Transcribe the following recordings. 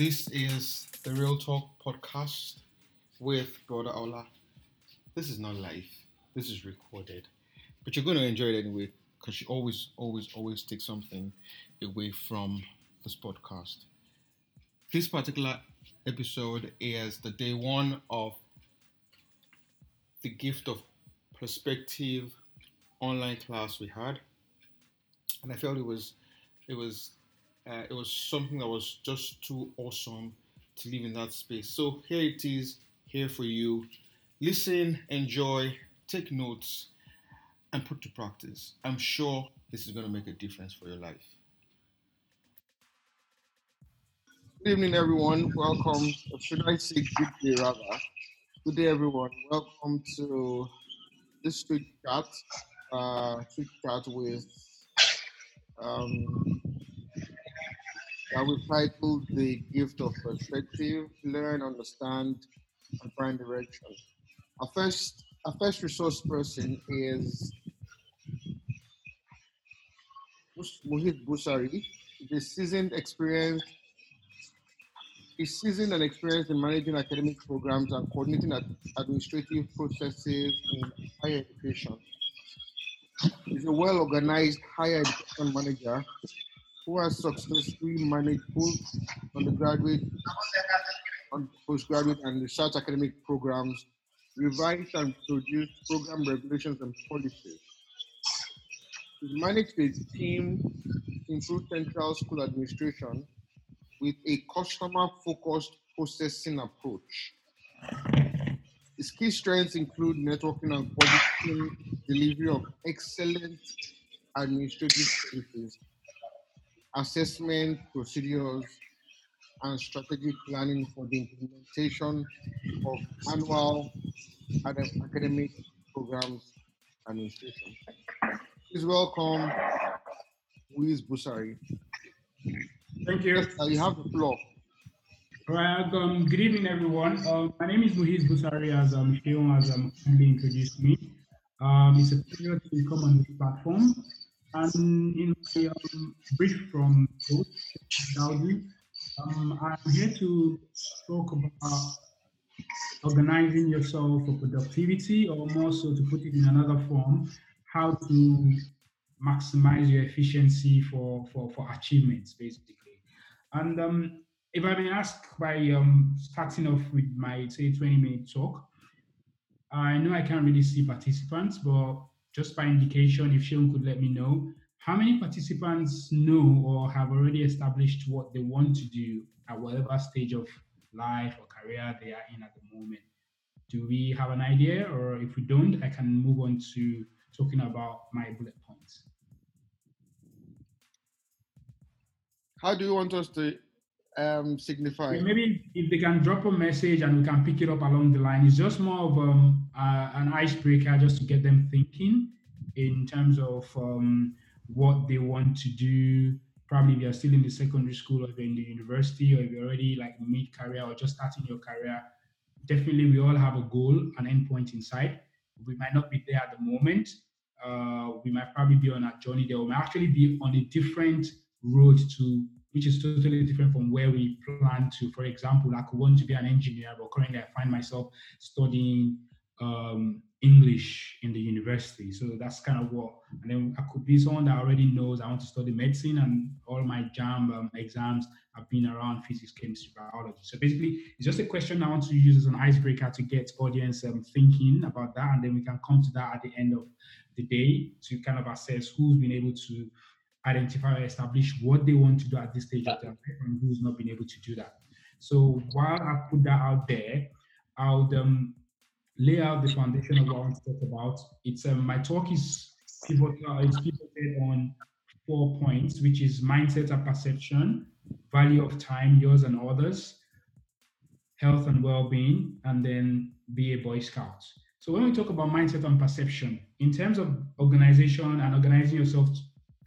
This is the Real Talk podcast with Brother Ola. This is not live, this is recorded, but you're going to enjoy it anyway because you always, always, always take something away from this podcast. This particular episode is the day one of the gift of perspective online class we had, and I felt it was it was uh, it was something that was just too awesome to live in that space. So here it is, here for you. Listen, enjoy, take notes, and put to practice. I'm sure this is going to make a difference for your life. Good evening, everyone. Welcome. Should I say good day, rather? Good day, everyone. Welcome to this street chat, uh, street chat with um, that we titled The Gift of Perspective Learn, Understand, and Find Direction. Our first, our first resource person is Muhiz Busari, the seasoned experience is seasoned and experienced in managing academic programs and coordinating ad- administrative processes in higher education. He's a well organized higher education manager who has successfully managed both undergraduate, postgraduate, and research academic programs, revised and produced program regulations and policies. He's managed a team through central school administration with a customer-focused processing approach. His key strengths include networking and coordinating delivery of excellent administrative services assessment procedures, and strategic planning for the implementation of annual academic programs administration. Please welcome Muhiz Busari. Thank you. Uh, you have the floor. Right, um, good evening, everyone. Uh, my name is Muhiz Busari, as um, Sheon has um, introduced me. Um, it's a pleasure to come on this platform and in my um, brief from Dowdy, um, I'm here to talk about organizing yourself for productivity, or more so to put it in another form, how to maximize your efficiency for, for, for achievements, basically. And um, if I may ask by um, starting off with my, say, 20 minute talk, I know I can't really see participants, but just by indication, if Sean could let me know, how many participants know or have already established what they want to do at whatever stage of life or career they are in at the moment? Do we have an idea? Or if we don't, I can move on to talking about my bullet points. How do you want us to um, signify? Maybe if they can drop a message and we can pick it up along the line. It's just more of um, uh, an icebreaker just to get them thinking in terms of um, what they want to do. Probably if you're still in the secondary school or you're in the university or if you're already like mid career or just starting your career. Definitely, we all have a goal, an endpoint inside. We might not be there at the moment. Uh, we might probably be on a journey there. We might actually be on a different road to which is totally different from where we plan to. For example, I could want to be an engineer, but currently I find myself studying um, English in the university. So that's kind of what, and then I could be someone that already knows I want to study medicine and all my JAMB um, exams have been around physics, chemistry, biology. So basically, it's just a question I want to use as an icebreaker to get audience um, thinking about that. And then we can come to that at the end of the day to kind of assess who's been able to identify or establish what they want to do at this stage of their life and who's not been able to do that. So while I put that out there, I would um, lay out the foundation of what I want to talk about. It's um, my talk is pivotal. It's pivoted on four points, which is mindset and perception, value of time, yours and others, health and well-being, and then be a Boy Scout. So when we talk about mindset and perception, in terms of organization and organizing yourself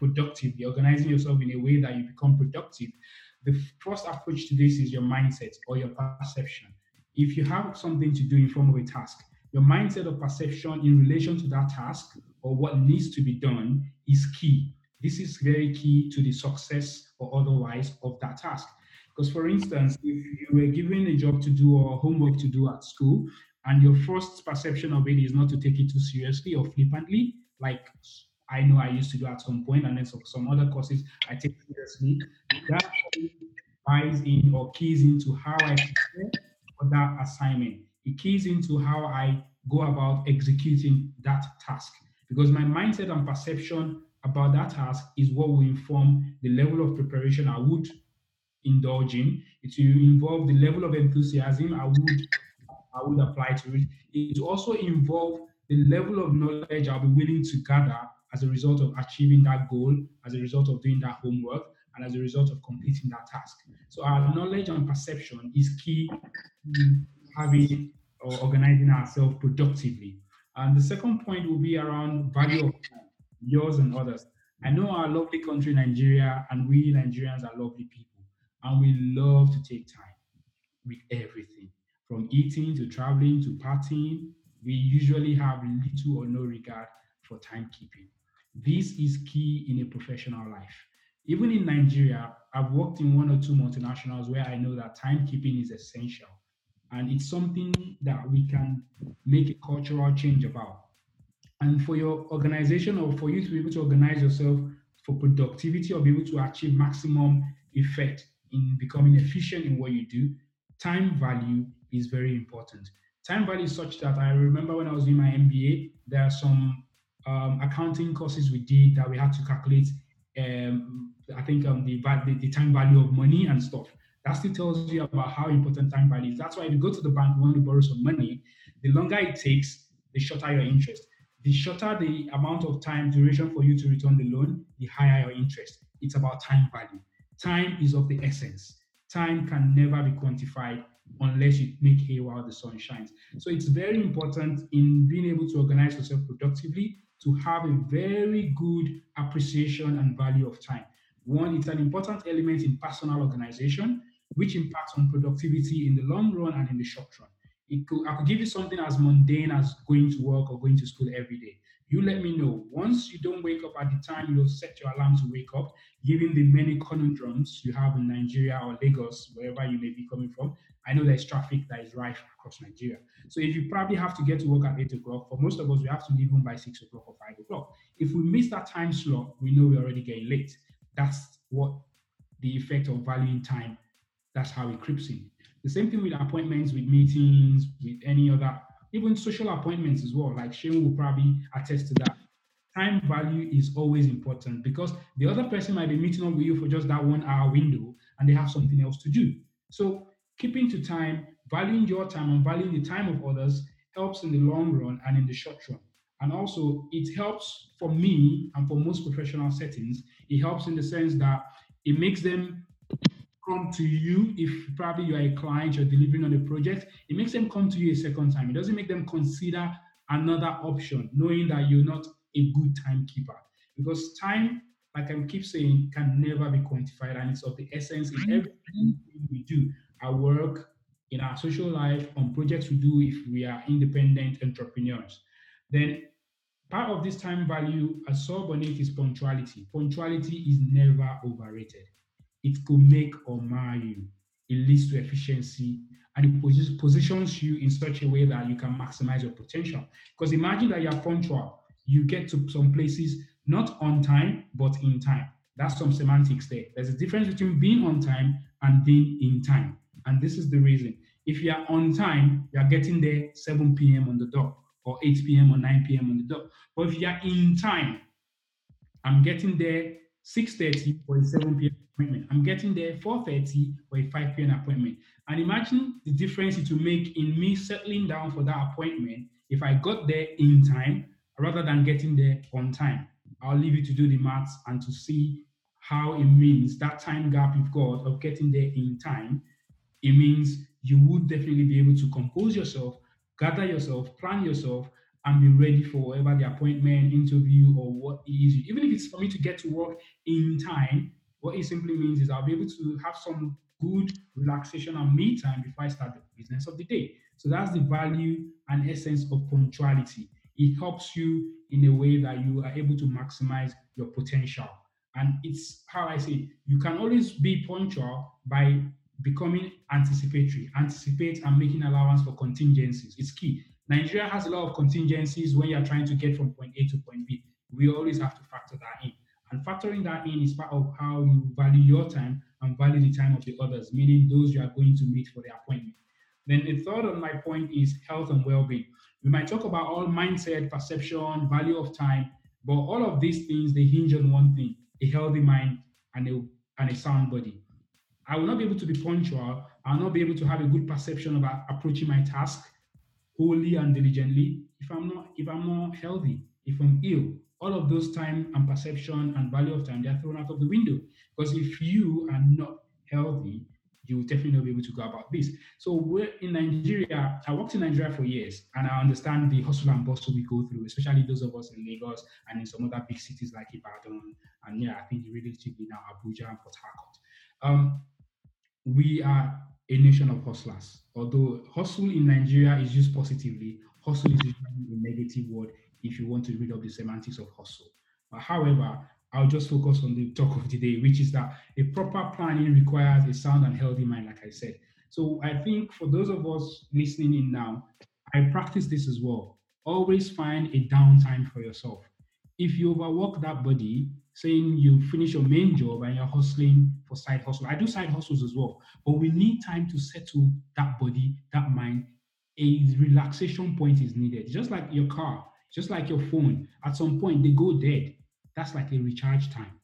productively, organizing yourself in a way that you become productive, the first approach to this is your mindset or your perception if you have something to do in form of a task, your mindset or perception in relation to that task or what needs to be done is key. This is very key to the success or otherwise of that task. Because, for instance, if you were given a job to do or homework to do at school, and your first perception of it is not to take it too seriously or flippantly, like I know I used to do at some point, and then some, some other courses I take seriously, that buys in or keys into how I prepare for that assignment. It keys into how I go about executing that task. Because my mindset and perception about that task is what will inform the level of preparation I would indulge in. It will involve the level of enthusiasm I would I would apply to it. It also involve the level of knowledge I'll be willing to gather as a result of achieving that goal, as a result of doing that homework, and as a result of completing that task. So our knowledge and perception is key to having or organizing ourselves productively. And the second point will be around value of time, yours and others. I know our lovely country, Nigeria, and we Nigerians are lovely people, and we love to take time with everything from eating to traveling to partying. We usually have little or no regard for timekeeping. This is key in a professional life. Even in Nigeria, I've worked in one or two multinationals where I know that timekeeping is essential. And it's something that we can make a cultural change about. And for your organization or for you to be able to organize yourself for productivity or be able to achieve maximum effect in becoming efficient in what you do, time value is very important. Time value is such that I remember when I was doing my MBA, there are some um, accounting courses we did that we had to calculate. Um, I think um, the, the the time value of money and stuff. That still tells you about how important time value is. That's why if you go to the bank, you want to borrow some money, the longer it takes, the shorter your interest. The shorter the amount of time duration for you to return the loan, the higher your interest. It's about time value. Time is of the essence. Time can never be quantified unless you make hay while the sun shines. So it's very important in being able to organize yourself productively to have a very good appreciation and value of time. One, it's an important element in personal organization, which impacts on productivity in the long run and in the short run. Could, I could give you something as mundane as going to work or going to school every day. You let me know. Once you don't wake up at the time you set your alarm to wake up, given the many conundrums you have in Nigeria or Lagos, wherever you may be coming from, I know there's traffic that is rife across Nigeria. So if you probably have to get to work at 8 o'clock, for most of us, we have to leave home by 6 o'clock or 5 o'clock. If we miss that time slot, we know we're already getting late. That's what the effect of valuing time, that's how it creeps in. The same thing with appointments, with meetings, with any other, even social appointments as well. Like Shane will probably attest to that. Time value is always important because the other person might be meeting up with you for just that one hour window and they have something else to do. So keeping to time, valuing your time and valuing the time of others helps in the long run and in the short run. And also, it helps for me and for most professional settings, it helps in the sense that it makes them come to you if probably you are a client, you're delivering on a project, it makes them come to you a second time. It doesn't make them consider another option, knowing that you're not a good timekeeper. Because time, like I keep saying, can never be quantified and it's of the essence in everything we do our work, in our social life, on projects we do if we are independent entrepreneurs. Then part of this time value, as saw beneath, is punctuality. Punctuality is never overrated. It could make or mar you. It leads to efficiency and it positions you in such a way that you can maximize your potential. Because imagine that you're punctual, you get to some places not on time, but in time. That's some semantics there. There's a difference between being on time and being in time. And this is the reason. If you are on time, you are getting there 7 p.m. on the dot or 8 p.m. or 9 p.m. on the dot. But if you are in time, I'm getting there 6.30 or 7 p.m. appointment. I'm getting there 4.30 for a 5 p.m. appointment. And imagine the difference it will make in me settling down for that appointment if I got there in time rather than getting there on time. I'll leave you to do the maths and to see how it means that time gap you've got of getting there in time it means you would definitely be able to compose yourself, gather yourself, plan yourself, and be ready for whatever the appointment, interview, or what is. Even if it's for me to get to work in time, what it simply means is I'll be able to have some good relaxation and me time before I start the business of the day. So that's the value and essence of punctuality. It helps you in a way that you are able to maximize your potential. And it's how I say you can always be punctual by becoming anticipatory, anticipate and making allowance for contingencies. It's key. Nigeria has a lot of contingencies when you're trying to get from point A to point B. We always have to factor that in. And factoring that in is part of how you value your time and value the time of the others, meaning those you are going to meet for the appointment. Then the third on my point is health and well-being. We might talk about all mindset, perception, value of time, but all of these things they hinge on one thing: a healthy mind and a and a sound body. I will not be able to be punctual. I'll not be able to have a good perception of approaching my task wholly and diligently if I'm not if I'm not healthy, if I'm ill. All of those time and perception and value of time they are thrown out of the window. Because if you are not healthy, you will definitely not be able to go about this. So we're in Nigeria. I worked in Nigeria for years, and I understand the hustle and bustle we go through, especially those of us in Lagos and in some other big cities like Ibadan, and yeah, I think relatively now Abuja and Port Harcourt. Um, we are a nation of hustlers. Although hustle in Nigeria is used positively, hustle is usually a negative word if you want to read up the semantics of hustle. But however, I'll just focus on the talk of the day, which is that a proper planning requires a sound and healthy mind, like I said. So I think for those of us listening in now, I practice this as well. Always find a downtime for yourself. If you overwork that body, saying you finish your main job and you're hustling for side hustle. I do side hustles as well, but we need time to settle that body, that mind. A relaxation point is needed, just like your car, just like your phone. At some point, they go dead that's like a recharge time.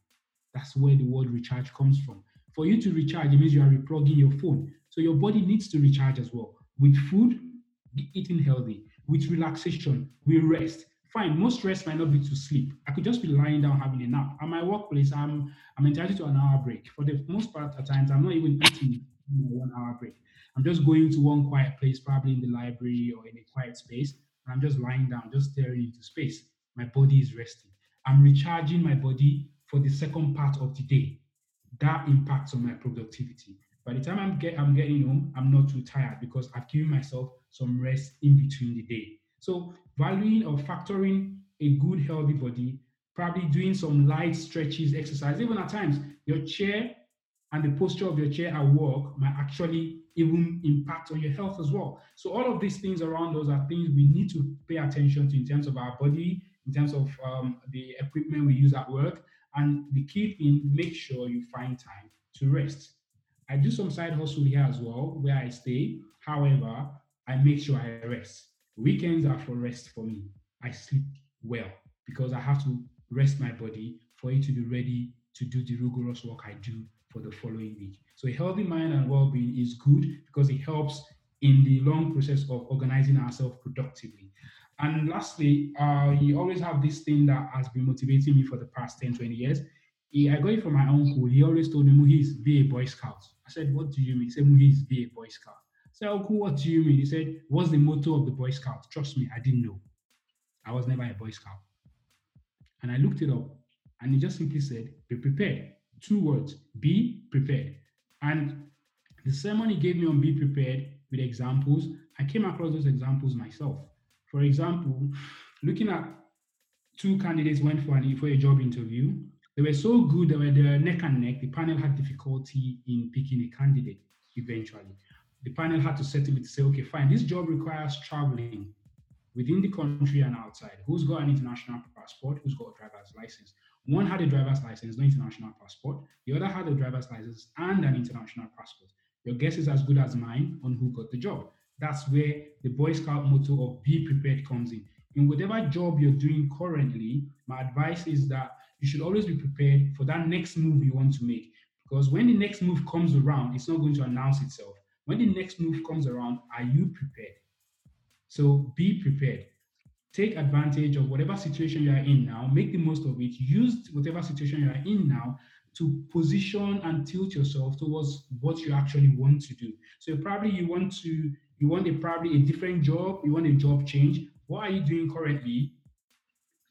That's where the word recharge comes from. For you to recharge, it means you are replugging your phone. So your body needs to recharge as well. With food, eating healthy. With relaxation, we rest. Fine, most rest might not be to sleep. I could just be lying down having a nap. At my workplace, I'm I'm entitled to an hour break. For the most part at times, I'm not even eating one hour break. I'm just going to one quiet place, probably in the library or in a quiet space, I'm just lying down, just staring into space. My body is resting. I'm recharging my body for the second part of the day. That impacts on my productivity. By the time I'm, get, I'm getting home, I'm not too tired because I've given myself some rest in between the day. So, valuing or factoring a good, healthy body, probably doing some light stretches, exercise, even at times, your chair and the posture of your chair at work might actually even impact on your health as well. So, all of these things around us are things we need to pay attention to in terms of our body, in terms of um, the equipment we use at work. And the key thing, make sure you find time to rest. I do some side hustle here as well, where I stay. However, I make sure I rest. Weekends are for rest for me. I sleep well because I have to rest my body for it to be ready to do the rigorous work I do for the following week. So a healthy mind and well-being is good because it helps in the long process of organizing ourselves productively. And lastly, uh, you always have this thing that has been motivating me for the past 10, 20 years. He, I got it from my uncle. He always told me, Muhiz, be a Boy Scout. I said, What do you mean? He said, Muhiz, be a Boy Scout. I said, Uncle, what do you mean? He said, What's the motto of the Boy Scout? Trust me, I didn't know. I was never a Boy Scout. And I looked it up, and he just simply said, Be prepared. Two words, be prepared. And the sermon he gave me on be prepared with examples, I came across those examples myself. For example, looking at two candidates went for, an, for a job interview. They were so good, they were neck and neck. The panel had difficulty in picking a candidate eventually. The panel had to settle it to say, okay, fine, this job requires traveling within the country and outside. Who's got an international passport? Who's got a driver's license? One had a driver's license, no international passport. The other had a driver's license and an international passport. Your guess is as good as mine on who got the job. That's where the Boy Scout motto of be prepared comes in. In whatever job you're doing currently, my advice is that you should always be prepared for that next move you want to make. Because when the next move comes around, it's not going to announce itself. When the next move comes around, are you prepared? So be prepared. Take advantage of whatever situation you are in now, make the most of it. Use whatever situation you are in now to position and tilt yourself towards what you actually want to do. So probably you want to you want a probably a different job, you want a job change. What are you doing currently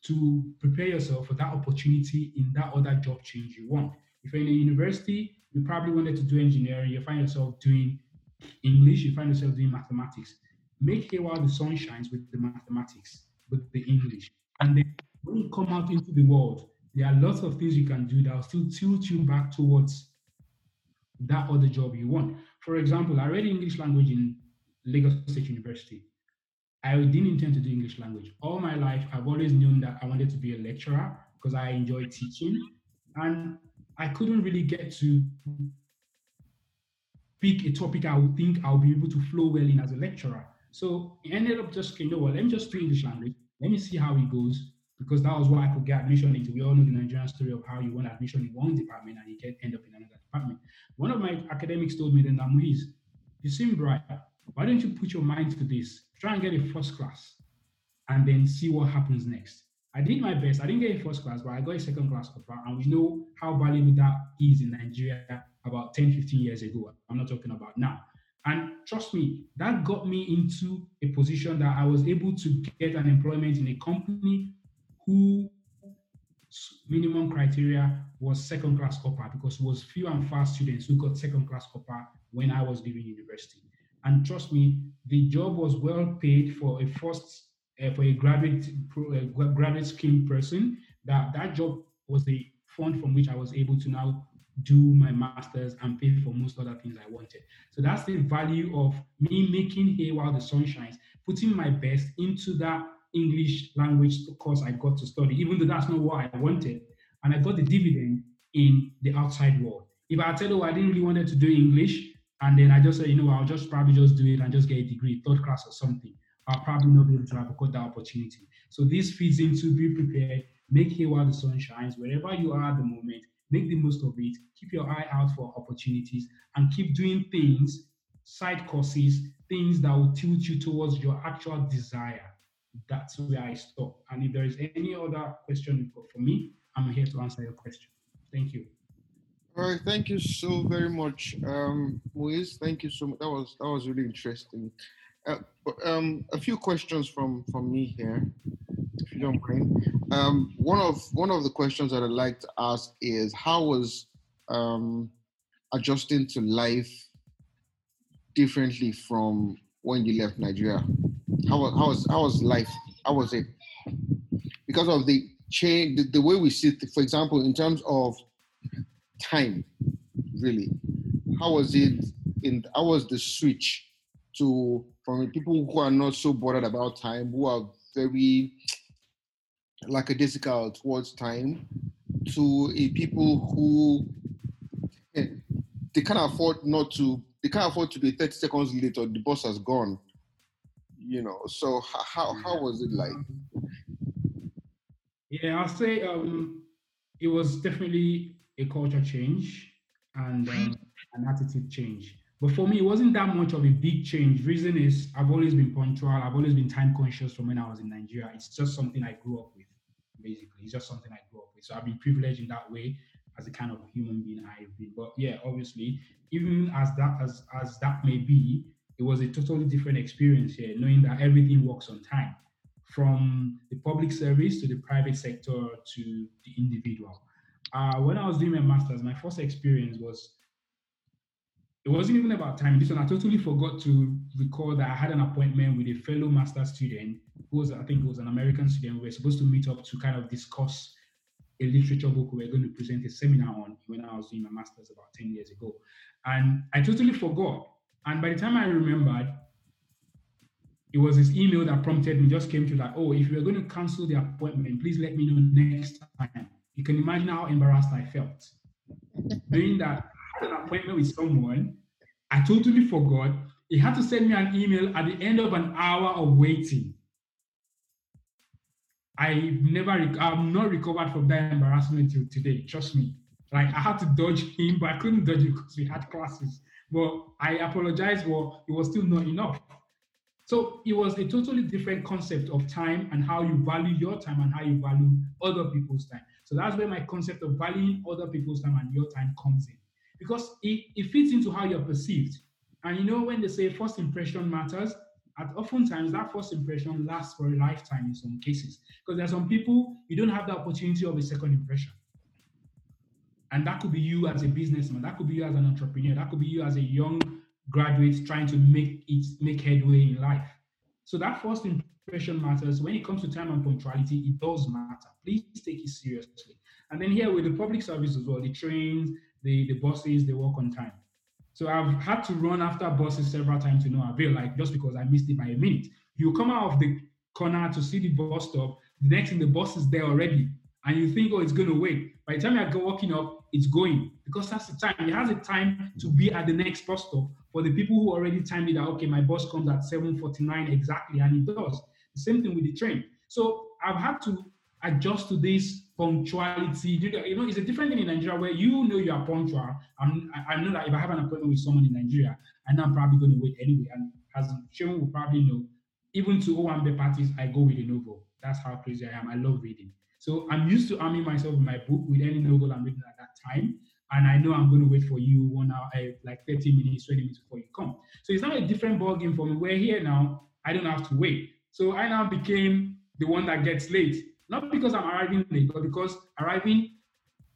to prepare yourself for that opportunity in that other job change you want? If you're in a university, you probably wanted to do engineering, you find yourself doing English, you find yourself doing mathematics. Make hay while the sun shines with the mathematics, with the English. And then when you come out into the world, there are lots of things you can do that will still tilt you back towards that other job you want. for example, I read English language in Lagos State University. I didn't intend to do English language. All my life, I've always known that I wanted to be a lecturer because I enjoy teaching. And I couldn't really get to pick a topic I would think I'll be able to flow well in as a lecturer. So it ended up just, you know what, let me just do English language. Let me see how it goes because that was what I could get admission into. We all know the Nigerian story of how you want admission in one department and you get end up in another department. One of my academics told me then that Muiz, you seem bright. Why don't you put your mind to this? Try and get a first class and then see what happens next. I did my best. I didn't get a first class, but I got a second class upper. And we know how valuable that is in Nigeria about 10, 15 years ago. I'm not talking about now. And trust me, that got me into a position that I was able to get an employment in a company who minimum criteria was second class upper because it was few and far students who got second class upper when I was leaving university. And trust me, the job was well paid for a first uh, for a graduate uh, graduate scheme person. That that job was the fund from which I was able to now do my masters and pay for most other things I wanted. So that's the value of me making hay while the sun shines, putting my best into that English language course I got to study, even though that's not what I wanted. And I got the dividend in the outside world. If I tell you I didn't really wanted to do English, and then I just said, you know, I'll just probably just do it and just get a degree, third class or something, I'll probably not be able to have got that opportunity. So this feeds into be prepared, make hay while the sun shines, wherever you are at the moment, make the most of it, keep your eye out for opportunities, and keep doing things, side courses, things that will tilt you towards your actual desire. That's where I stop. And if there is any other question for me, I'm here to answer your question. Thank you. All right, thank you so very much, um, Muiz. Thank you so much. That was that was really interesting. Uh, um, a few questions from from me here, if you don't mind. Um, one of one of the questions that I'd like to ask is how was um, adjusting to life differently from when you left Nigeria? How was how was how was life? How was it? Because of the change, the, the way we see, for example, in terms of time, really, how was it? In how was the switch to from people who are not so bothered about time, who are very lackadaisical towards time, to a people who eh, they can't afford not to they can't afford to be 30 seconds late or the bus has gone you know. So how how was it like? Yeah i'll say um it was definitely a culture change and um, an attitude change but for me it wasn't that much of a big change. Reason is i've always been punctual. I've always been time conscious from when i was in nigeria. It's just something i grew up with basically. It's just something i grew up with. So i've been privileged in that way as a kind of human being i've been. But yeah obviously even as that as as that may be it was a totally different experience here, knowing that everything works on time, from the public service to the private sector to the individual. Uh, when I was doing my master's, my first experience was it wasn't even about time. This one, I totally forgot to recall that I had an appointment with a fellow master student who was, I think, was an American student. We were supposed to meet up to kind of discuss a literature book we were going to present a seminar on when I was doing my master's about 10 years ago. And I totally forgot and by the time I remembered, it was his email that prompted me, just came to that, oh, if you're going to cancel the appointment, please let me know next time. You can imagine how embarrassed I felt. Doing that had an appointment with someone, I totally forgot. He had to send me an email at the end of an hour of waiting. I never, I'm not recovered from that embarrassment till today. Trust me. Like I had to dodge him, but I couldn't dodge him because we had classes. But I apologize, but it was still not enough. So it was a totally different concept of time and how you value your time and how you value other people's time. So that's where my concept of valuing other people's time and your time comes in. Because it, it fits into how you're perceived. And you know, when they say first impression matters, at oftentimes that first impression lasts for a lifetime in some cases. Because there are some people you don't have the opportunity of a second impression. And that could be you as a businessman, that could be you as an entrepreneur, that could be you as a young graduate trying to make it make headway in life. So that first impression matters. When it comes to time and punctuality, it does matter. Please take it seriously. And then here with the public service as well, the trains, the, the buses, they work on time. So I've had to run after buses several times to no avail, like just because I missed it by a minute. You come out of the corner to see the bus stop, the next thing the bus is there already. And you think, oh, it's going to wait. By the time I go walking up, it's going because that's the time. It has a time to be at the next bus stop for the people who already timed it that, okay, my bus comes at 7.49 exactly, and it does. The same thing with the train. So I've had to adjust to this punctuality. You know, it's a different thing in Nigeria where you know you are punctual. I'm, I know that if I have an appointment with someone in Nigeria, I know I'm probably going to wait anyway. And as Shimon will probably know, even to Owambe parties, I go with a novel. That's how crazy I am. I love reading. So I'm used to arming myself with my book with any novel I'm reading at that time. And I know I'm going to wait for you one hour, uh, like 30 minutes, 20 minutes before you come. So it's not a different ball game for me. We're here now. I don't have to wait. So I now became the one that gets late. Not because I'm arriving late, but because arriving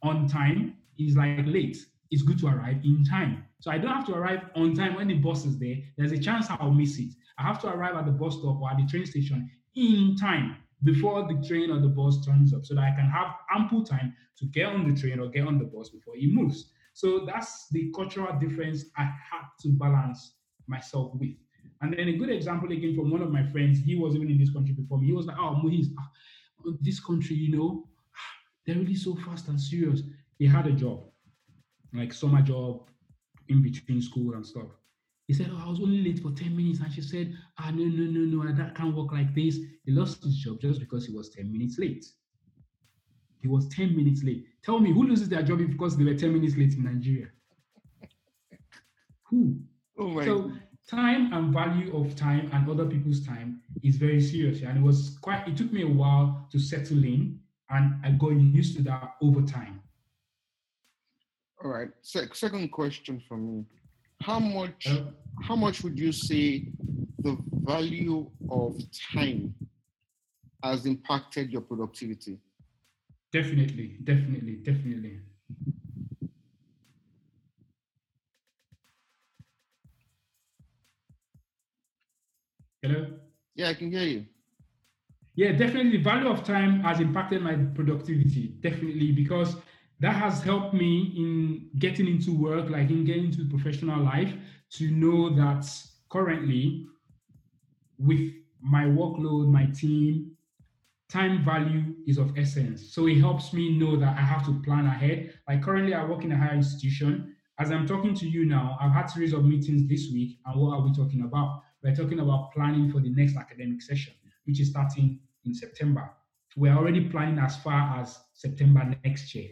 on time is like late. It's good to arrive in time. So I don't have to arrive on time when the bus is there. There's a chance I'll miss it. I have to arrive at the bus stop or at the train station in time before the train or the bus turns up so that I can have ample time to get on the train or get on the bus before it moves. So that's the cultural difference I had to balance myself with. And then a good example again from one of my friends, he was even in this country before me. He was like, Oh, Muhiz, this country, you know, they're really so fast and serious. He had a job, like summer job in between school and stuff. He said, Oh, I was only late for 10 minutes. And she said, Ah, no, no, no, no, that can't work like this. He lost his job just because he was 10 minutes late. He was 10 minutes late. Tell me, who loses their job because they were 10 minutes late in Nigeria? Who? Oh my so time and value of time and other people's time is very serious. And it was quite, it took me a while to settle in and I got used to that over time. All right. Se- second question for me. How much uh, how much would you say the value of time has impacted your productivity? Definitely, definitely, definitely. Hello? Yeah, I can hear you. Yeah, definitely. The value of time has impacted my productivity. Definitely, because that has helped me in getting into work, like in getting into professional life, to know that currently, with my workload, my team, time value is of essence. So it helps me know that I have to plan ahead. Like currently, I work in a higher institution. As I'm talking to you now, I've had series of meetings this week. And what are we talking about? We're talking about planning for the next academic session, which is starting in September. We're already planning as far as September next year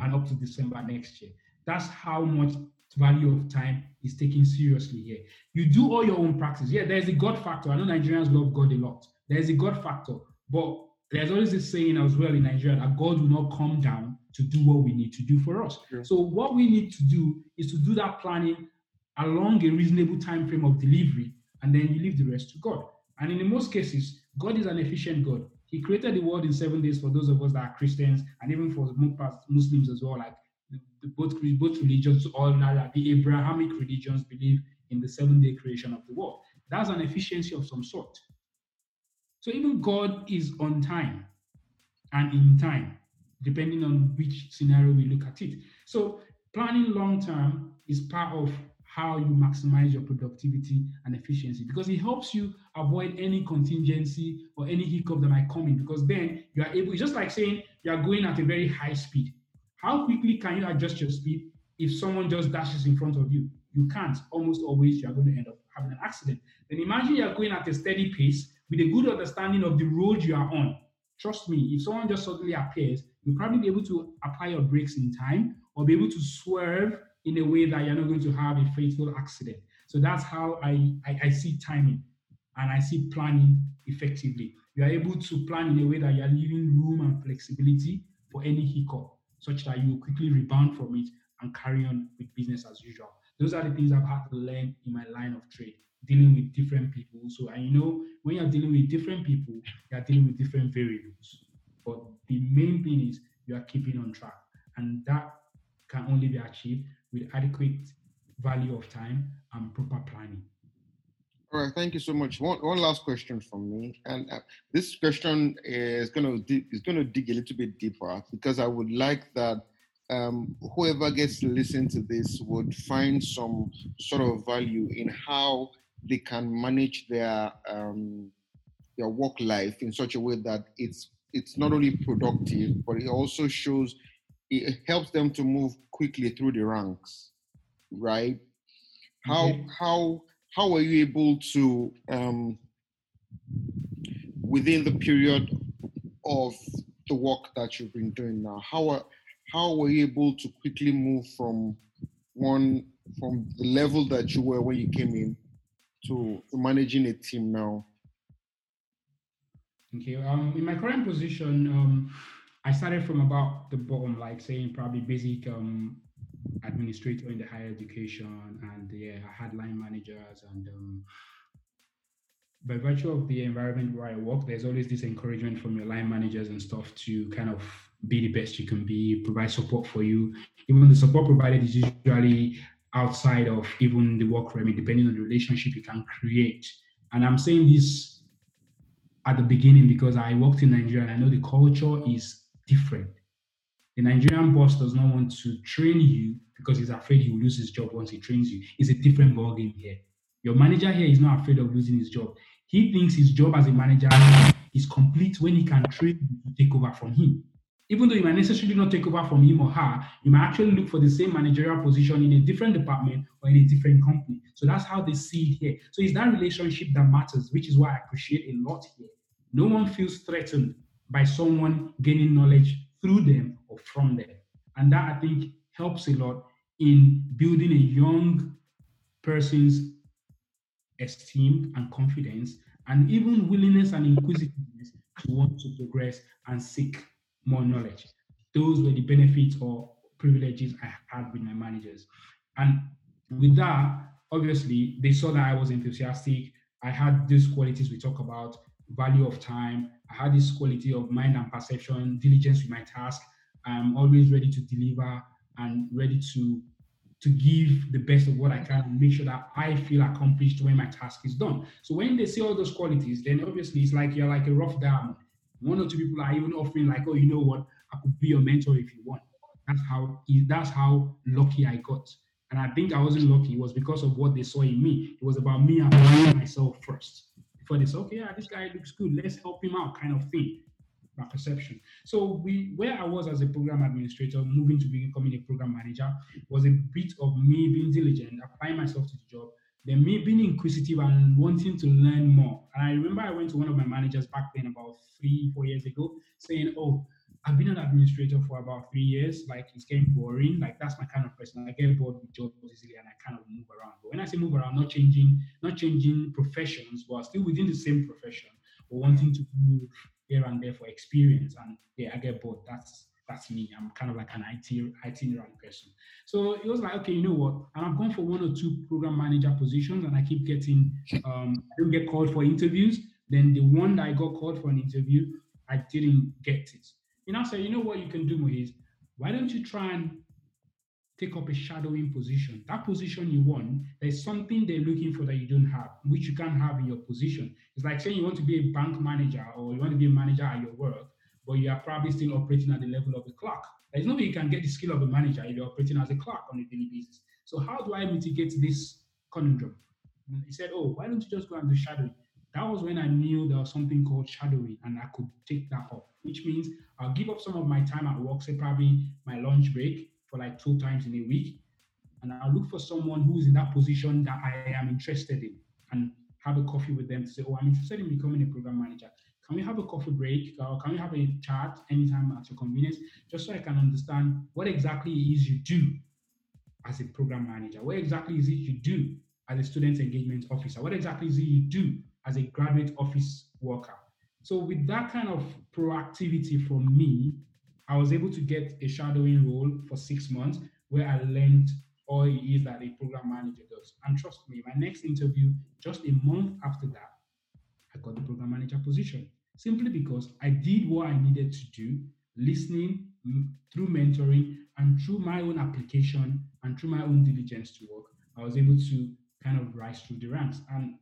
and up to December next year. That's how much value of time is taken seriously here. You do all your own practice. Yeah, there's a God factor. I know Nigerians love God a lot. There's a God factor, but there's always this saying as well in Nigeria that God will not come down to do what we need to do for us. So what we need to do is to do that planning along a reasonable time frame of delivery and then you leave the rest to God. And in the most cases, God is an efficient God. He created the world in seven days for those of us that are Christians, and even for Muslims as well. Like the, both both religions, all the Abrahamic religions believe in the seven day creation of the world. That's an efficiency of some sort. So even God is on time and in time, depending on which scenario we look at it. So planning long term is part of how you maximize your productivity and efficiency because it helps you avoid any contingency or any hiccup that might come in because then you are able, it's just like saying you are going at a very high speed. How quickly can you adjust your speed if someone just dashes in front of you? You can't. Almost always you are going to end up having an accident. Then imagine you are going at a steady pace with a good understanding of the road you are on. Trust me, if someone just suddenly appears, you'll probably be able to apply your brakes in time or be able to swerve in a way that you're not going to have a fatal accident. So that's how I, I, I see timing and I see planning effectively. You are able to plan in a way that you're leaving room and flexibility for any hiccup, such that you quickly rebound from it and carry on with business as usual. Those are the things I've had to learn in my line of trade, dealing with different people. So, you know, when you're dealing with different people, you're dealing with different variables. But the main thing is you are keeping on track. And that can only be achieved with adequate value of time and proper planning. All right, thank you so much. One, one last question from me, and uh, this question is going to is going to dig a little bit deeper because I would like that um, whoever gets to listen to this would find some sort of value in how they can manage their um, their work life in such a way that it's it's not only productive, but it also shows it helps them to move quickly through the ranks, right? How okay. how how are you able to um, within the period of the work that you've been doing now? How are how were you able to quickly move from one from the level that you were when you came in to, to managing a team now? Okay. Um, in my current position, um, I started from about the bottom, like saying probably basic um, administrator in the higher education, and yeah, I had line managers, and um, by virtue of the environment where I work, there's always this encouragement from your line managers and stuff to kind of be the best you can be, provide support for you. Even the support provided is usually outside of even the work remit, depending on the relationship you can create. And I'm saying this at the beginning because I worked in Nigeria and I know the culture is different. The Nigerian boss does not want to train you because he's afraid he will lose his job once he trains you. It's a different ballgame here. Your manager here is not afraid of losing his job. He thinks his job as a manager is complete when he can train you to take over from him even though you might necessarily not take over from him or her, you might actually look for the same managerial position in a different department or in a different company. So that's how they see it here. So it's that relationship that matters, which is why I appreciate a lot here. No one feels threatened by someone gaining knowledge through them or from them. And that I think helps a lot in building a young person's esteem and confidence and even willingness and inquisitiveness to want to progress and seek more knowledge. Those were the benefits or privileges I had with my managers. And with that, obviously, they saw that I was enthusiastic. I had these qualities we talk about value of time. I had this quality of mind and perception, diligence with my task. I'm always ready to deliver and ready to to give the best of what I can make sure that I feel accomplished when my task is done. So when they see all those qualities, then obviously it's like you're like a rough diamond. One or two people are even offering like, oh, you know what, I could be your mentor if you want. That's how that's how lucky I got. And I think I wasn't lucky. It was because of what they saw in me. It was about me applying myself first. They said, okay, yeah, this guy looks good. Let's help him out, kind of thing. My perception. So we where I was as a program administrator, moving to becoming a program manager, was a bit of me being diligent, applying myself to the job, then me being inquisitive and wanting to learn more. And I remember I went to one of my managers back then, about three, four years ago, saying, Oh, I've been an administrator for about three years. Like it's getting boring. Like that's my kind of person. I get bored with jobs easily and I kind of move around. But when I say move around, not changing, not changing professions, but still within the same profession, or wanting to move here and there for experience. And yeah, I get bored. That's that's me. I'm kind of like an IT itinerant person. So it was like, okay, you know what? And I've gone for one or two program manager positions, and I keep getting um, I don't get called for interviews. Then the one that I got called for an interview, I didn't get it. You know, I said, you know what you can do, Moise? Why don't you try and take up a shadowing position? That position you want, there's something they're looking for that you don't have, which you can't have in your position. It's like saying you want to be a bank manager or you want to be a manager at your work but you are probably still operating at the level of a clerk. There's no way you can get the skill of a manager if you're operating as a clerk on a daily basis. So how do I mitigate this conundrum? And he said, Oh, why don't you just go and do shadowing? That was when I knew there was something called shadowing and I could take that up, which means I'll give up some of my time at work, say probably my lunch break for like two times in a week. And I'll look for someone who's in that position that I am interested in and have a coffee with them to say, Oh, I'm interested in becoming a program manager. Can we have a coffee break or can we have a chat anytime at your convenience, just so I can understand what exactly it is you do as a program manager? What exactly is it you do as a student engagement officer? What exactly is it you do as a graduate office worker? So, with that kind of proactivity from me, I was able to get a shadowing role for six months where I learned all it is that a program manager does. And trust me, my next interview, just a month after that, I got the program manager position simply because I did what I needed to do, listening through mentoring and through my own application and through my own diligence to work. I was able to kind of rise through the ranks. And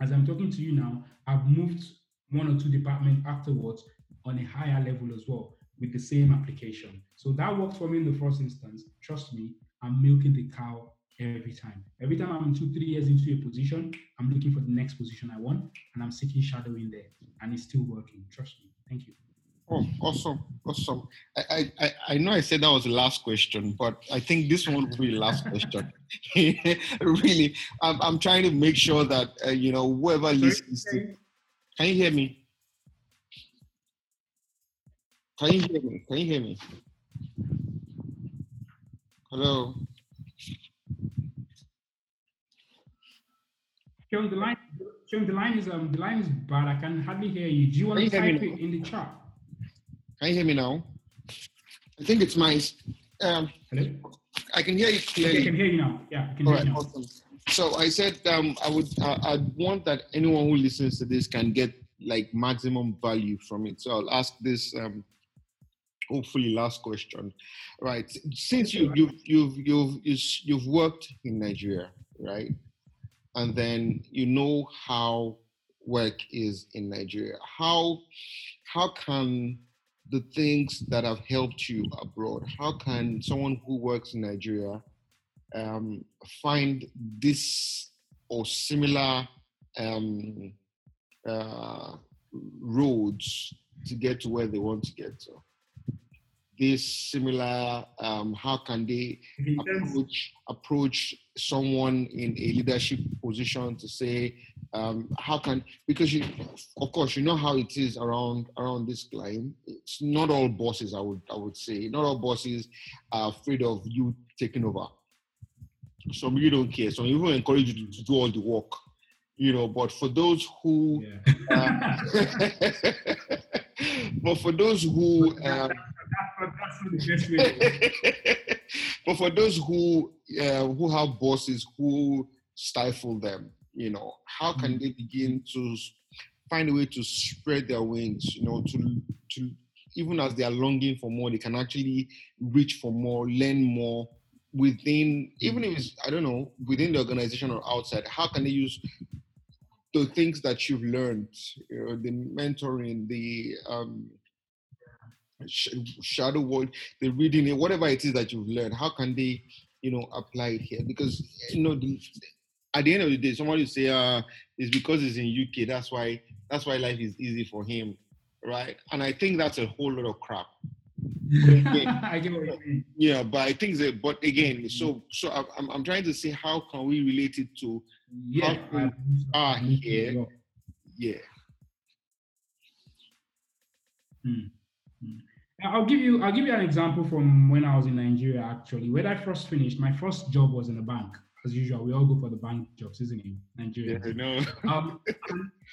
as I'm talking to you now, I've moved one or two departments afterwards on a higher level as well, with the same application. So that worked for me in the first instance. Trust me, I'm milking the cow every time. Every time I'm two, three years into a position, I'm looking for the next position I want and I'm seeking shadowing there. And it's still working. Trust me. Thank you. Oh, awesome, awesome. I, I, I know I said that was the last question, but I think this one will be the last question. really, I'm, I'm trying to make sure that uh, you know whoever listens to. Can you hear me? Can you hear me? Can you hear me? Hello. Sheun, the line, Sheun, the line is um, the line is bad. I can hardly hear you. Do you want to type it in the chat? Can you hear me now? I think it's my. Um, Hello. I can hear you clearly. I can hear you now. Yeah, I can All hear right, you now. Awesome. So I said um, I would uh, I want that anyone who listens to this can get like maximum value from it. So I'll ask this um, hopefully last question. Right. Since you you've you've you've you've worked in Nigeria, right? and then you know how work is in Nigeria. How how can the things that have helped you abroad, how can someone who works in Nigeria um, find this or similar um, uh, roads to get to where they want to get to? this similar um, how can they approach approach someone in a leadership position to say um, how can because you of course you know how it is around around this client it's not all bosses i would i would say. Not all bosses are afraid of you taking over. Some you don't care. Some even encourage you to, to do all the work you know but for those who yeah. uh, but for those who um, but for those who uh, who have bosses who stifle them, you know, how can mm. they begin to find a way to spread their wings? You know, to to even as they are longing for more, they can actually reach for more, learn more within, even if it's I don't know within the organization or outside. How can they use the things that you've learned, you know, the mentoring, the um, shadow world, the reading whatever it is that you've learned, how can they, you know, apply it here? Because you know, the, at the end of the day, somebody say, uh, it's because it's in UK, that's why that's why life is easy for him, right? And I think that's a whole lot of crap. I get what you mean. Yeah, but I think that, but again, so so I'm I'm trying to say how can we relate it to yeah, how are here, yeah. Hmm. Hmm. I'll give you I'll give you an example from when I was in Nigeria actually. When I first finished, my first job was in a bank. As usual, we all go for the bank jobs, isn't it? Nigeria. Yeah, I know. um,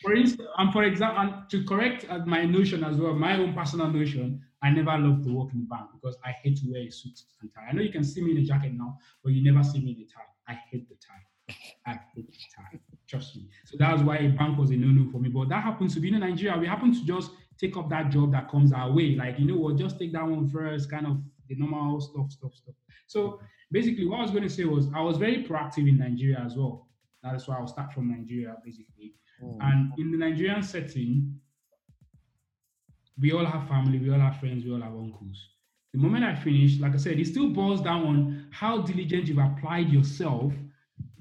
for instance, and for example, and to correct uh, my notion as well, my own personal notion, I never loved to work in the bank because I hate to wear a suit and tie. I know you can see me in a jacket now, but you never see me in a tie. I hate the tie. I hate the tie. Trust me. So that's why a bank was a no-no for me. But that happens to be in Nigeria. We happen to just take up that job that comes our way. Like, you know what, just take that one first, kind of the normal stuff, stuff, stuff. So basically, what I was going to say was I was very proactive in Nigeria as well. That is why I'll start from Nigeria, basically. Mm. And in the Nigerian setting, we all have family, we all have friends, we all have uncles. The moment I finish, like I said, it still boils down on how diligent you've applied yourself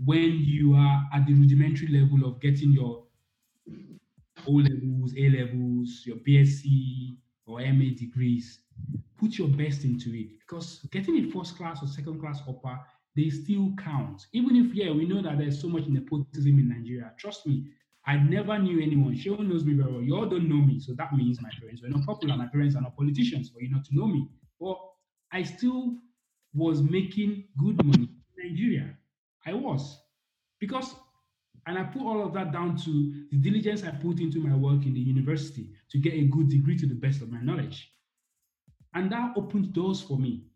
when you are at the rudimentary level of getting your O levels, A levels, your BSc or MA degrees, put your best into it because getting a first class or second class upper, they still count. Even if, yeah, we know that there's so much nepotism in Nigeria. Trust me, I never knew anyone. Sheun knows me very well. You all don't know me. So that means my parents were not popular. My parents are not politicians for you not to know me. But I still was making good money in Nigeria. I was. Because and I put all of that down to the diligence I put into my work in the university to get a good degree to the best of my knowledge. And that opened doors for me.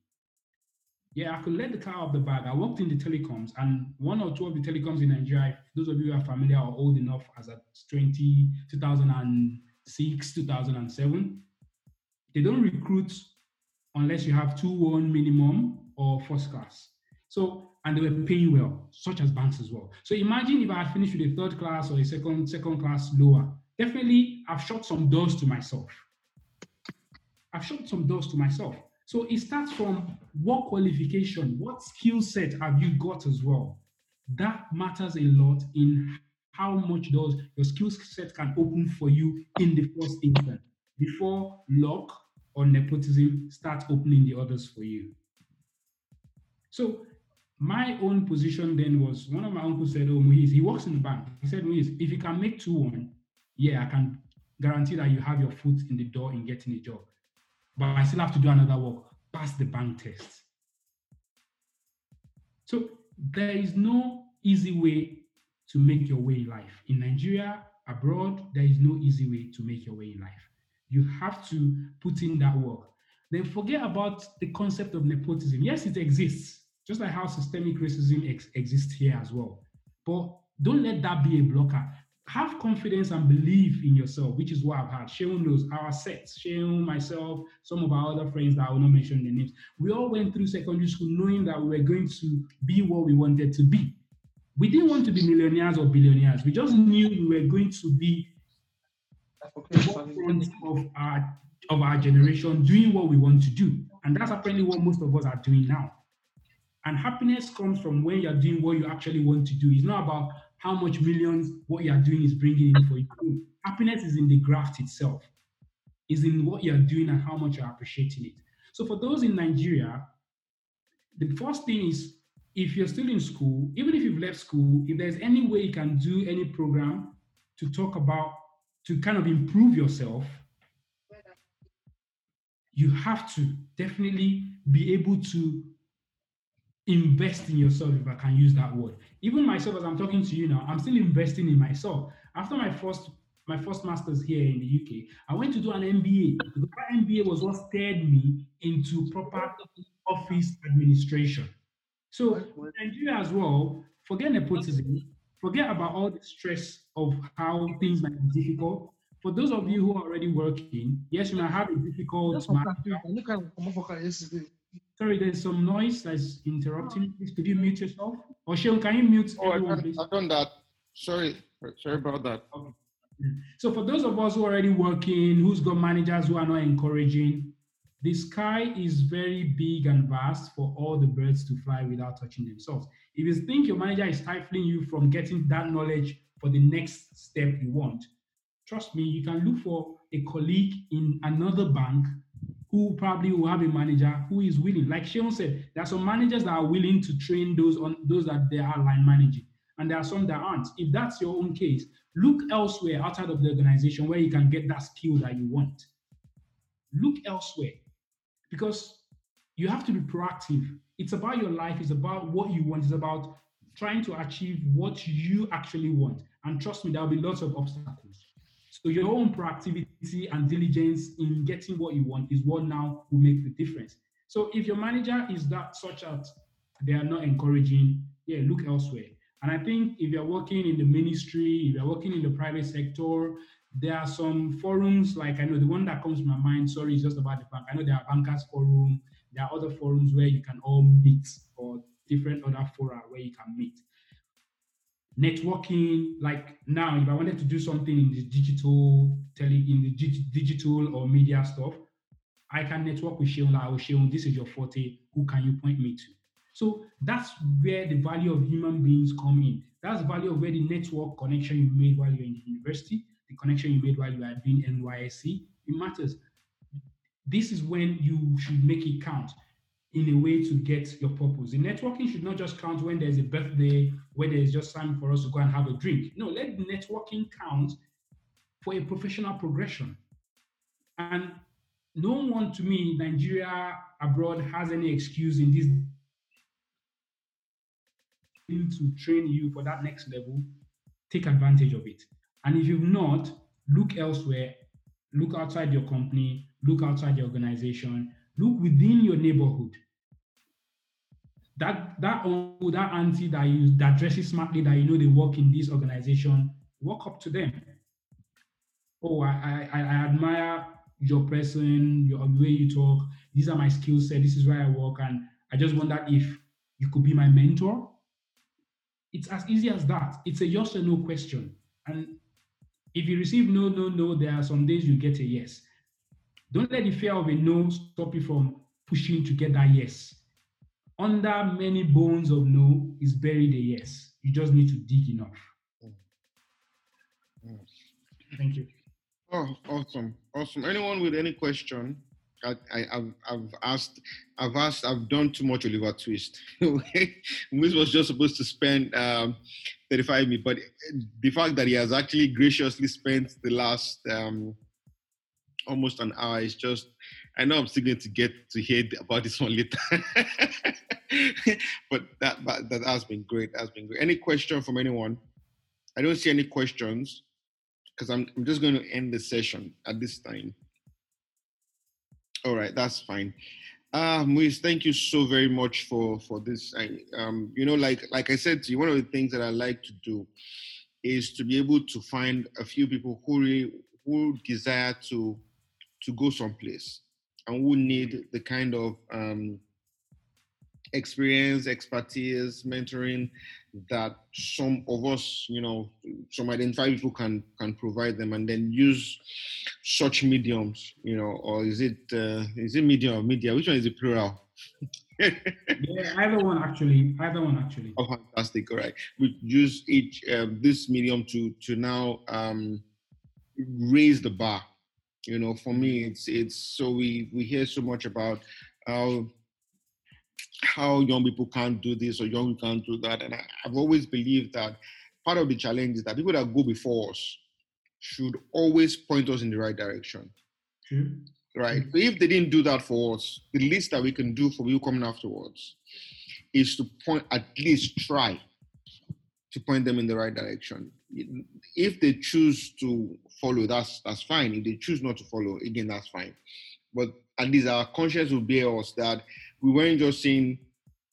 Yeah, I could let the car off the bag. I worked in the telecoms, and one or two of the telecoms in Nigeria, those of you who are familiar or old enough as at 20, 2006, 2007, they don't recruit unless you have 2 1 minimum or first class. So and they were paying well, such as banks as well. So imagine if I had finished with a third class or a second second class lower. Definitely, I've shut some doors to myself. I've shut some doors to myself. So it starts from what qualification, what skill set have you got as well? That matters a lot in how much does your skill set can open for you in the first instance before luck or nepotism starts opening the others for you. So my own position then was one of my uncles said, Oh, Muhiz, he works in the bank. He said, Muhiz, if you can make 2 1, yeah, I can guarantee that you have your foot in the door in getting a job. But I still have to do another work, pass the bank test. So there is no easy way to make your way in life. In Nigeria, abroad, there is no easy way to make your way in life. You have to put in that work. Then forget about the concept of nepotism. Yes, it exists, just like how systemic racism ex- exists here as well. But don't let that be a blocker. Have confidence and believe in yourself, which is what I've had. Sheun knows our sets, Sheun, myself, some of our other friends that I will not mention their names. We all went through secondary school knowing that we were going to be what we wanted to be. We didn't want to be millionaires or billionaires. We just knew we were going to be of our of our generation doing what we want to do. And that's apparently what most of us are doing now. And happiness comes from when you're doing what you actually want to do. It's not about how much millions what you're doing is bringing in for you. Happiness is in the graft itself, is in what you're doing and how much you're appreciating it. So for those in Nigeria, the first thing is if you're still in school, even if you've left school, if there's any way you can do any program to talk about, to kind of improve yourself, you have to definitely be able to invest in yourself, if I can use that word. Even myself, as I'm talking to you now, I'm still investing in myself. After my first my first master's here in the UK, I went to do an MBA that MBA was what steered me into proper office administration. So in Nigeria as well, forget nepotism, forget about all the stress of how things might be difficult. For those of you who are already working, yes, you might have a difficult Sorry, there's some noise that's interrupting. Oh. Please, could you mute yourself? Or Sheun, can you mute oh, everyone, I've, I've done that. Sorry, sorry about that. Okay. So for those of us who are already working, who's got managers who are not encouraging, the sky is very big and vast for all the birds to fly without touching themselves. If you think your manager is stifling you from getting that knowledge for the next step you want, trust me, you can look for a colleague in another bank who probably will have a manager who is willing. Like Sheun said, there are some managers that are willing to train those on those that they are line managing, and there are some that aren't. If that's your own case, look elsewhere outside of the organization where you can get that skill that you want. Look elsewhere because you have to be proactive. It's about your life, it's about what you want, it's about trying to achieve what you actually want. And trust me, there will be lots of obstacles. So your own proactivity and diligence in getting what you want is what now will make the difference. So if your manager is that such that they are not encouraging, yeah, look elsewhere. And I think if you're working in the ministry, if you're working in the private sector, there are some forums, like I know the one that comes to my mind, sorry, is just about the bank. I know there are bankers forum, there are other forums where you can all meet or different other fora where you can meet. Networking, like now, if I wanted to do something in the digital, tele, in the digital or media stuff, I can network with Sheun. I will Sheun, this is your forte. Who can you point me to? So that's where the value of human beings come in. That's the value of where the network connection you made while you're in the university the connection you made while you are doing NYSC, it matters. This is when you should make it count in a way to get your purpose. The networking should not just count when there's a birthday, where there's just time for us to go and have a drink. No, let networking count for a professional progression. And no one to me, Nigeria abroad, has any excuse in this to train you for that next level. Take advantage of it. And if you've not, look elsewhere, look outside your company, look outside your organization, look within your neighborhood. That that uncle, that auntie that you that dresses smartly, that you know they work in this organization, walk up to them. Oh, I I, I admire your person, your way you talk. These are my skill set. This is where I work, and I just wonder if you could be my mentor. It's as easy as that. It's a yes or no question, and if you receive no, no, no, there are some days you get a yes. Don't let the fear of a no stop you from pushing to get that yes. Under many bones of no is buried a yes. You just need to dig enough. Mm. Thank you. Oh, awesome, awesome. Anyone with any question? I, I, have I've asked, I've asked, I've done too much Oliver Twist. This was just supposed to spend um, 35 minutes, but the fact that he has actually graciously spent the last um, almost an hour is just, I know I'm still going to get to hear about this one later. but that, but that has been great. That has been great. Any question from anyone? I don't see any questions because I'm, I'm just going to end the session at this time. All right, that's fine. Uh, Muhiz, thank you so very much for for this. I, um, you know, like like I said to you, one of the things that I like to do is to be able to find a few people who really, who desire to to go someplace and who need the kind of um, experience, expertise, mentoring that some of us, you know, some identified people can can provide them, and then use such mediums, you know, or is it uh, is it medium or media? Which one is the plural? yeah, either one actually. Either one actually. Oh, fantastic! All right, we use each um, this medium to to now um, raise the bar. You know, for me, mm-hmm. it's it's so we we hear so much about how how young people can't do this or young people can't do that. And I, have always believed that part of the challenge is that people that go before us should always point us in the right direction. True. Right. So if they didn't do that for us, the least that we can do for you coming afterwards is to point, at least try to point them in the right direction. If they choose to follow, that's that's fine. If they choose not to follow, again, that's fine. But at least our conscience will bear us that we weren't just saying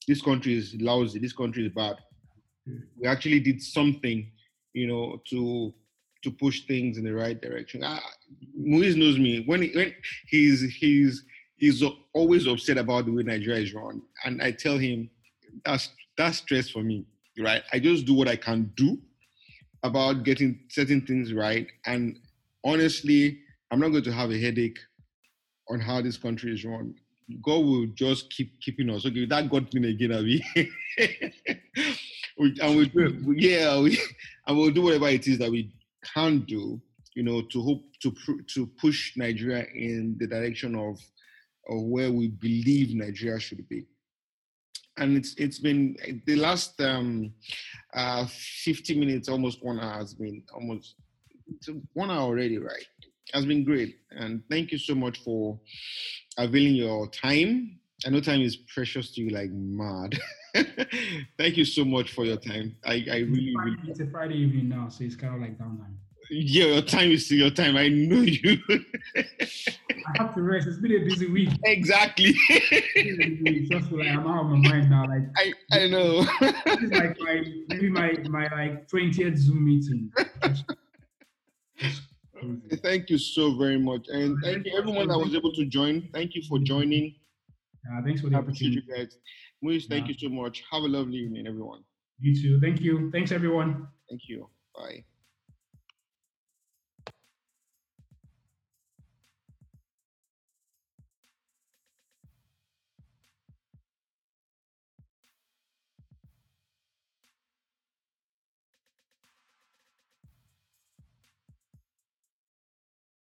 this country is lousy, this country is bad. We actually did something, you know, to to push things in the right direction. Muhiz knows me. When he, when he's he's he's always upset about the way Nigeria is run, and I tell him that's that's stress for me, right? I just do what I can do about getting certain things right, and honestly, I'm not going to have a headache on how this country is run. God will just keep keeping us. Okay, that God thing again, Abi. we, and we do, yeah, we, and we'll do whatever it is that we can do, you know, to hope to to push Nigeria in the direction of of where we believe Nigeria should be. And it's it's been the last um, uh, 50 minutes, almost one hour has been almost one hour already, right? Has been great, and thank you so much for availing your time. I know time is precious to you like mad. Thank you so much for your time. I, I really, it's really. It's a Friday evening now, so it's kind of like downtime. Yeah, your time is still your time. I know you. I have to rest. It's been a busy week. Exactly. just like I'm out of my mind now. Like I, I know. this is like my maybe my my like 20th Zoom meeting. Thank you so very much, and thank you everyone that was able to join. Thank you for joining. Uh, thanks for the opportunity, you guys. Muhiz, thank yeah. you so much. Have a lovely evening, everyone. You too. Thank you. Thanks, everyone. Thank you. Bye.